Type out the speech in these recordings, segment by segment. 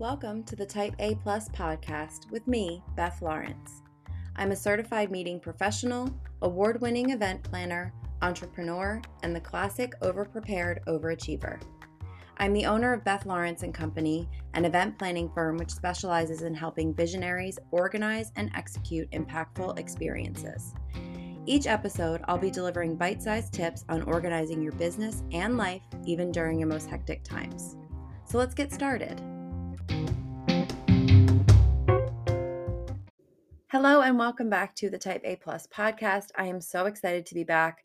Welcome to the Type A Plus podcast with me, Beth Lawrence. I'm a certified meeting professional, award winning event planner, entrepreneur, and the classic overprepared overachiever. I'm the owner of Beth Lawrence and Company, an event planning firm which specializes in helping visionaries organize and execute impactful experiences. Each episode, I'll be delivering bite sized tips on organizing your business and life, even during your most hectic times. So let's get started. Hello, and welcome back to the Type A Plus podcast. I am so excited to be back.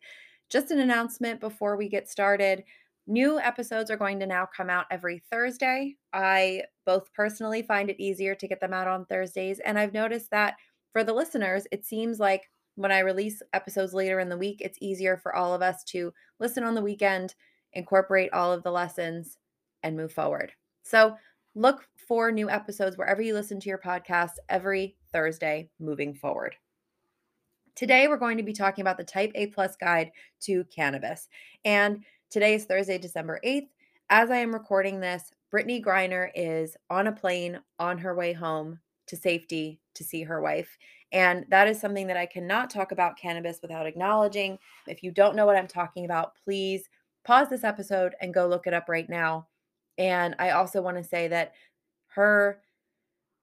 Just an announcement before we get started. New episodes are going to now come out every Thursday. I both personally find it easier to get them out on Thursdays, and I've noticed that for the listeners, it seems like when I release episodes later in the week, it's easier for all of us to listen on the weekend, incorporate all of the lessons, and move forward. So look for new episodes wherever you listen to your podcast every Thursday moving forward. Today, we're going to be talking about the Type A Plus guide to cannabis. And today is Thursday, December 8th. As I am recording this, Brittney Griner is on a plane on her way home to safety to see her wife. And that is something that I cannot talk about cannabis without acknowledging. If you don't know what I'm talking about, please pause this episode and go look it up right now. And I also want to say that her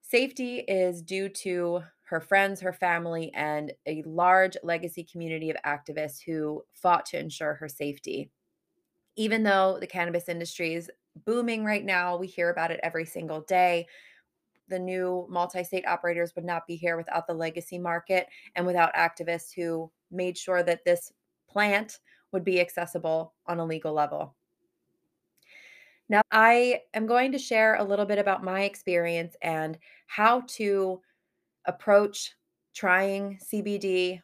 safety is due to her friends, her family, and a large legacy community of activists who fought to ensure her safety. Even though the cannabis industry is booming right now, we hear about it every single day the new multi state operators would not be here without the legacy market and without activists who made sure that this plant would be accessible on a legal level. Now, I am going to share a little bit about my experience and how to approach trying CBD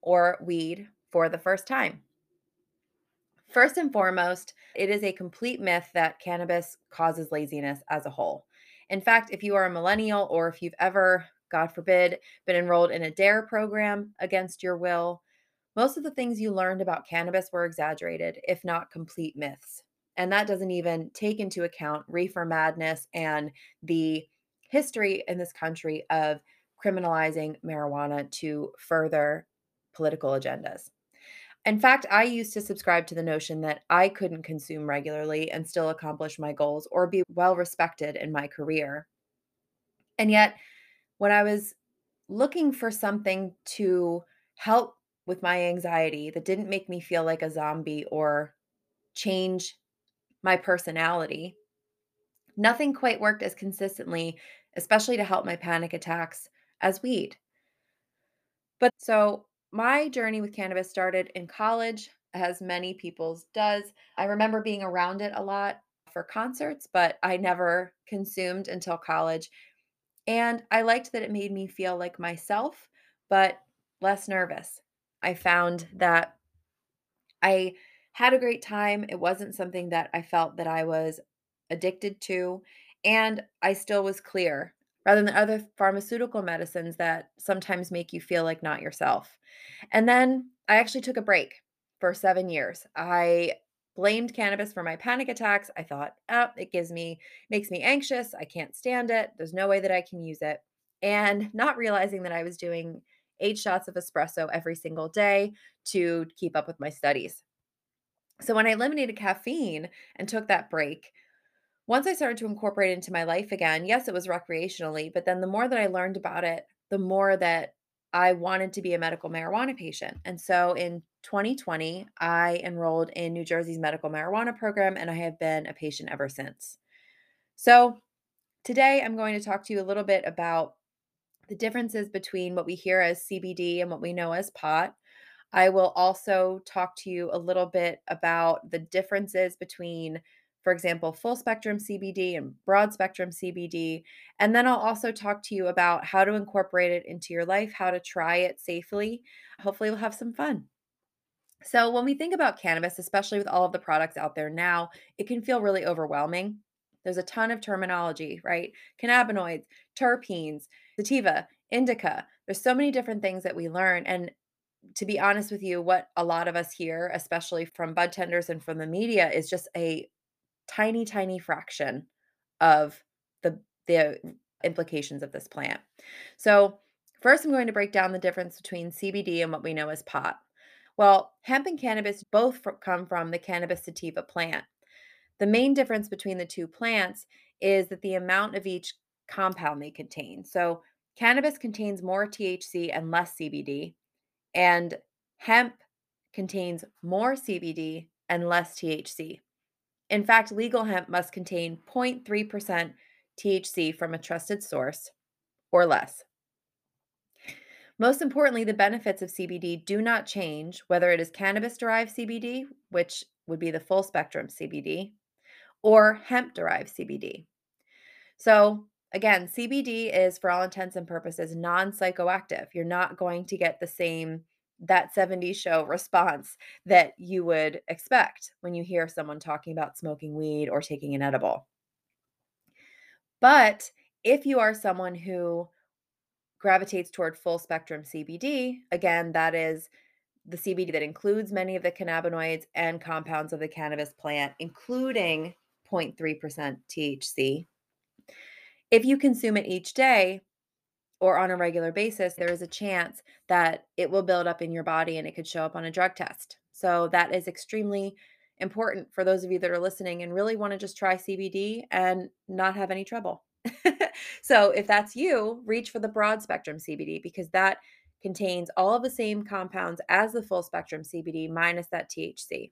or weed for the first time. First and foremost, it is a complete myth that cannabis causes laziness as a whole. In fact, if you are a millennial or if you've ever, God forbid, been enrolled in a DARE program against your will, most of the things you learned about cannabis were exaggerated, if not complete myths. And that doesn't even take into account reefer madness and the history in this country of criminalizing marijuana to further political agendas. In fact, I used to subscribe to the notion that I couldn't consume regularly and still accomplish my goals or be well respected in my career. And yet, when I was looking for something to help with my anxiety that didn't make me feel like a zombie or change my personality, nothing quite worked as consistently, especially to help my panic attacks, as weed. But so my journey with cannabis started in college, as many people's does. I remember being around it a lot for concerts, but I never consumed until college. And I liked that it made me feel like myself, but less nervous. I found that I had a great time. It wasn't something that I felt that I was addicted to. And I still was clear rather than other pharmaceutical medicines that sometimes make you feel like not yourself. And then I actually took a break for seven years. I blamed cannabis for my panic attacks. I thought, oh, it gives me, makes me anxious. I can't stand it. There's no way that I can use it. And not realizing that I was doing eight shots of espresso every single day to keep up with my studies. So when I eliminated caffeine and took that break, once I started to incorporate it into my life again, yes, it was recreationally, but then the more that I learned about it, the more that I wanted to be a medical marijuana patient. And so in 2020, I enrolled in New Jersey's medical marijuana program, and I have been a patient ever since. So today I'm going to talk to you a little bit about the differences between what we hear as CBD and what we know as pot. I will also talk to you a little bit about the differences between for example, full spectrum CBD and broad spectrum CBD. And then I'll also talk to you about how to incorporate it into your life, how to try it safely. Hopefully, we'll have some fun. So, when we think about cannabis, especially with all of the products out there now, it can feel really overwhelming. There's a ton of terminology, right? Cannabinoids, terpenes, sativa, indica. There's so many different things that we learn. And to be honest with you, what a lot of us hear, especially from bud tenders and from the media, is just a tiny, tiny fraction of the the implications of this plant. So, first, I'm going to break down the difference between CBD and what we know as pot. Well, hemp and cannabis both come from the cannabis sativa plant. The main difference between the two plants is that the amount of each compound they contain. So, cannabis contains more THC and less CBD, and hemp contains more CBD and less THC. In fact, legal hemp must contain 0.3% THC from a trusted source or less. Most importantly, the benefits of CBD do not change whether it is cannabis derived CBD, which would be the full spectrum CBD, or hemp derived CBD. So, again, CBD is for all intents and purposes non psychoactive. You're not going to get the same that 70s show response that you would expect when you hear someone talking about smoking weed or taking an edible. But if you are someone who gravitates toward full spectrum CBD, again, that is the CBD that includes many of the cannabinoids and compounds of the cannabis plant, including 0.3% THC. If you consume it each day or on a regular basis, there is a chance that it will build up in your body and it could show up on a drug test. So, that is extremely important for those of you that are listening and really want to just try CBD and not have any trouble. so, if that's you, reach for the broad spectrum CBD because that contains all of the same compounds as the full spectrum CBD minus that THC.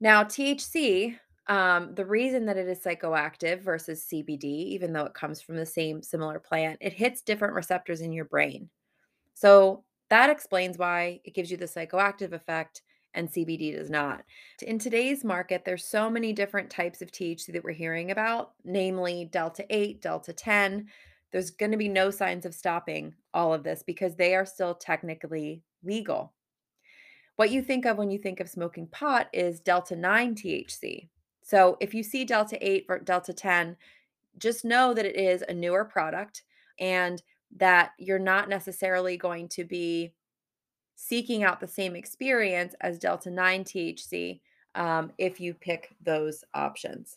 Now, THC, um, the reason that it is psychoactive versus CBD, even though it comes from the same similar plant, it hits different receptors in your brain. So that explains why it gives you the psychoactive effect and CBD does not. In today's market, there's so many different types of THC that we're hearing about, namely Delta 8, Delta 10. There's going to be no signs of stopping all of this because they are still technically legal. What you think of when you think of smoking pot is Delta 9 THC. So if you see Delta 8 or Delta 10, just know that it is a newer product and that you're not necessarily going to be seeking out the same experience as Delta 9 THC um, if you pick those options.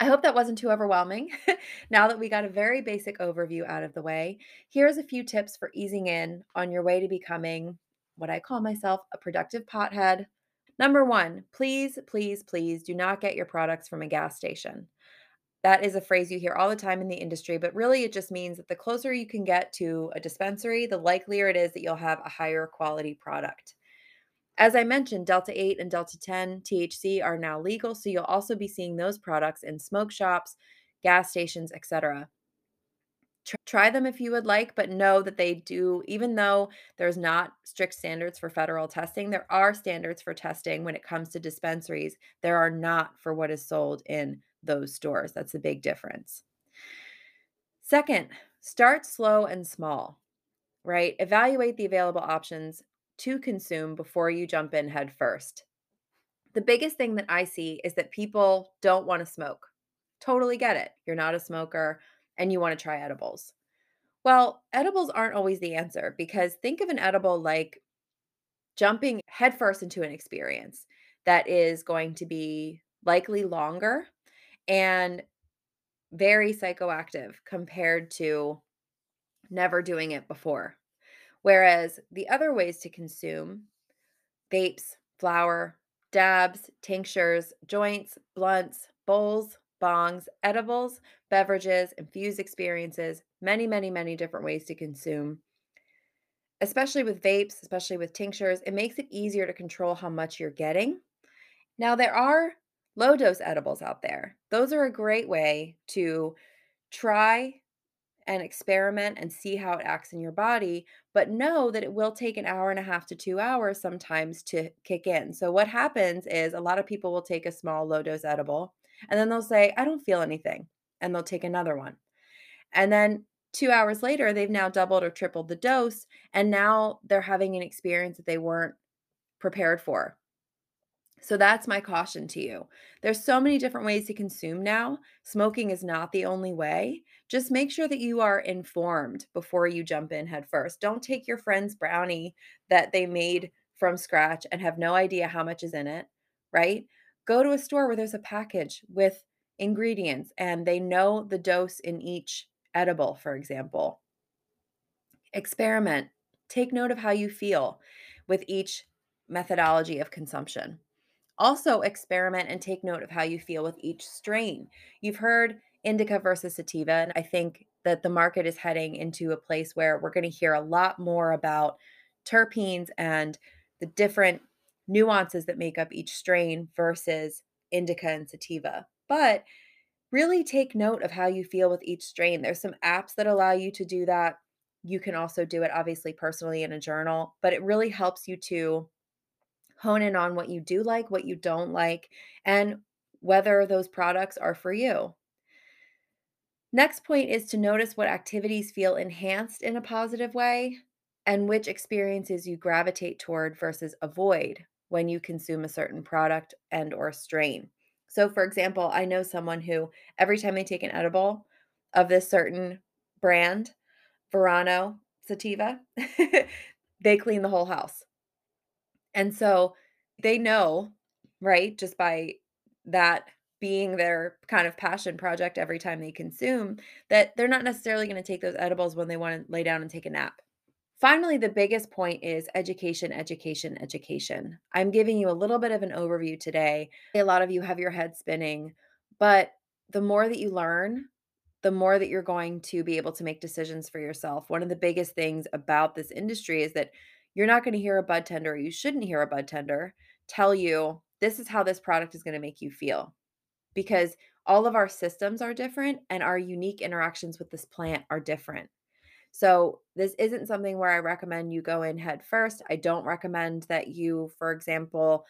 I hope that wasn't too overwhelming. now that we got a very basic overview out of the way, here's a few tips for easing in on your way to becoming what I call myself a productive pothead. Number one, please, please, please do not get your products from a gas station. That is a phrase you hear all the time in the industry, but really it just means that the closer you can get to a dispensary, the likelier it is that you'll have a higher quality product. As I mentioned, Delta 8 and Delta 10 THC are now legal, so you'll also be seeing those products in smoke shops, gas stations, etc. Try them if you would like, but know that they do, even though there's not strict standards for federal testing, there are standards for testing when it comes to dispensaries. There are not for what is sold in those stores. That's a big difference. Second, start slow and small, right? Evaluate the available options to consume before you jump in head first. The biggest thing that I see is that people don't want to smoke. Totally get it. You're not a smoker and you want to try edibles. Well, edibles aren't always the answer because think of an edible like jumping headfirst into an experience that is going to be likely longer and very psychoactive compared to never doing it before. Whereas the other ways to consume vapes, flower, dabs, tinctures, joints, blunts, bowls, bongs, edibles, beverages, infused experiences, many, many, many different ways to consume. Especially with vapes, especially with tinctures, it makes it easier to control how much you're getting. Now, there are low dose edibles out there. Those are a great way to try and experiment and see how it acts in your body, but know that it will take an hour and a half to two hours sometimes to kick in. So, what happens is a lot of people will take a small low dose edible and then they'll say, I don't feel anything. And they'll take another one. And then two hours later, they've now doubled or tripled the dose. And now they're having an experience that they weren't prepared for. So that's my caution to you. There's so many different ways to consume now. Smoking is not the only way. Just make sure that you are informed before you jump in head first. Don't take your friend's brownie that they made from scratch and have no idea how much is in it, right? Go to a store where there's a package with ingredients and they know the dose in each edible, for example. Experiment. Take note of how you feel with each methodology of consumption. Also, experiment and take note of how you feel with each strain. You've heard indica versus sativa, and I think that the market is heading into a place where we're going to hear a lot more about terpenes and the different nuances that make up each strain versus indica and sativa. But really take note of how you feel with each strain. There's some apps that allow you to do that. You can also do it obviously personally in a journal, but it really helps you to hone in on what you do like, what you don't like, and whether those products are for you. Next point is to notice what activities feel enhanced in a positive way and which experiences you gravitate toward versus avoid when you consume a certain product and or strain. So for example, I know someone who every time they take an edible of this certain brand, Verano sativa, they clean the whole house. And so they know, right, just by that being their kind of passion project every time they consume, that they're not necessarily going to take those edibles when they want to lay down and take a nap. Finally, the biggest point is education, education, education. I'm giving you a little bit of an overview today. A lot of you have your head spinning, but the more that you learn, the more that you're going to be able to make decisions for yourself. One of the biggest things about this industry is that you're not going to hear a bud tender, or you shouldn't hear a bud tender tell you this is how this product is going to make you feel. Because all of our systems are different and our unique interactions with this plant are different. So, this isn't something where I recommend you go in head first. I don't recommend that you, for example,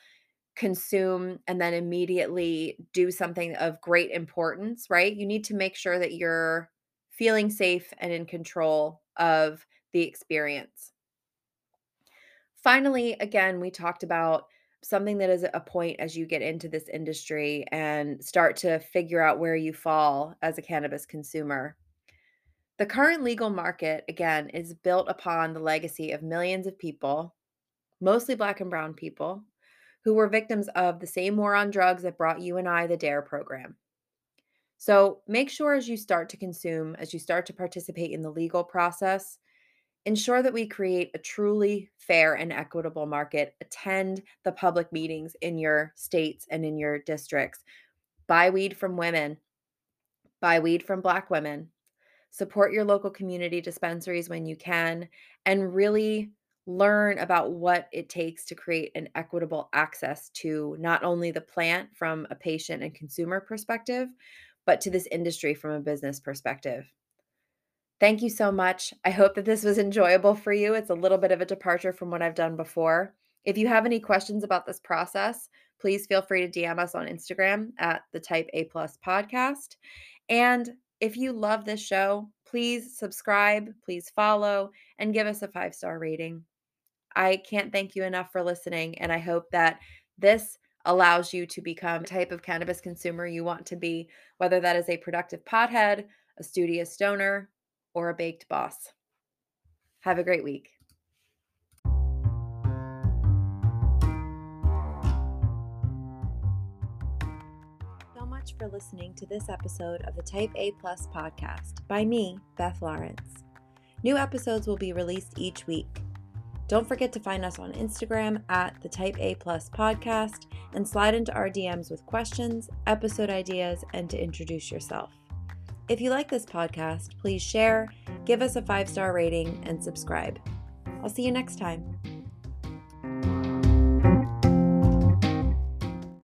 consume and then immediately do something of great importance, right? You need to make sure that you're feeling safe and in control of the experience. Finally, again, we talked about something that is a point as you get into this industry and start to figure out where you fall as a cannabis consumer. The current legal market, again, is built upon the legacy of millions of people, mostly black and brown people, who were victims of the same war on drugs that brought you and I the DARE program. So make sure as you start to consume, as you start to participate in the legal process, ensure that we create a truly fair and equitable market. Attend the public meetings in your states and in your districts. Buy weed from women, buy weed from Black women. Support your local community dispensaries when you can, and really learn about what it takes to create an equitable access to not only the plant from a patient and consumer perspective, but to this industry from a business perspective. Thank you so much. I hope that this was enjoyable for you. It's a little bit of a departure from what I've done before. If you have any questions about this process, please feel free to DM us on Instagram at the Type A Plus podcast. And if you love this show, please subscribe, please follow, and give us a five star rating. I can't thank you enough for listening, and I hope that this allows you to become the type of cannabis consumer you want to be, whether that is a productive pothead, a studious stoner, or a baked boss. Have a great week. For listening to this episode of the Type A Plus podcast by me, Beth Lawrence. New episodes will be released each week. Don't forget to find us on Instagram at the Type A Plus podcast and slide into our DMs with questions, episode ideas, and to introduce yourself. If you like this podcast, please share, give us a five star rating, and subscribe. I'll see you next time.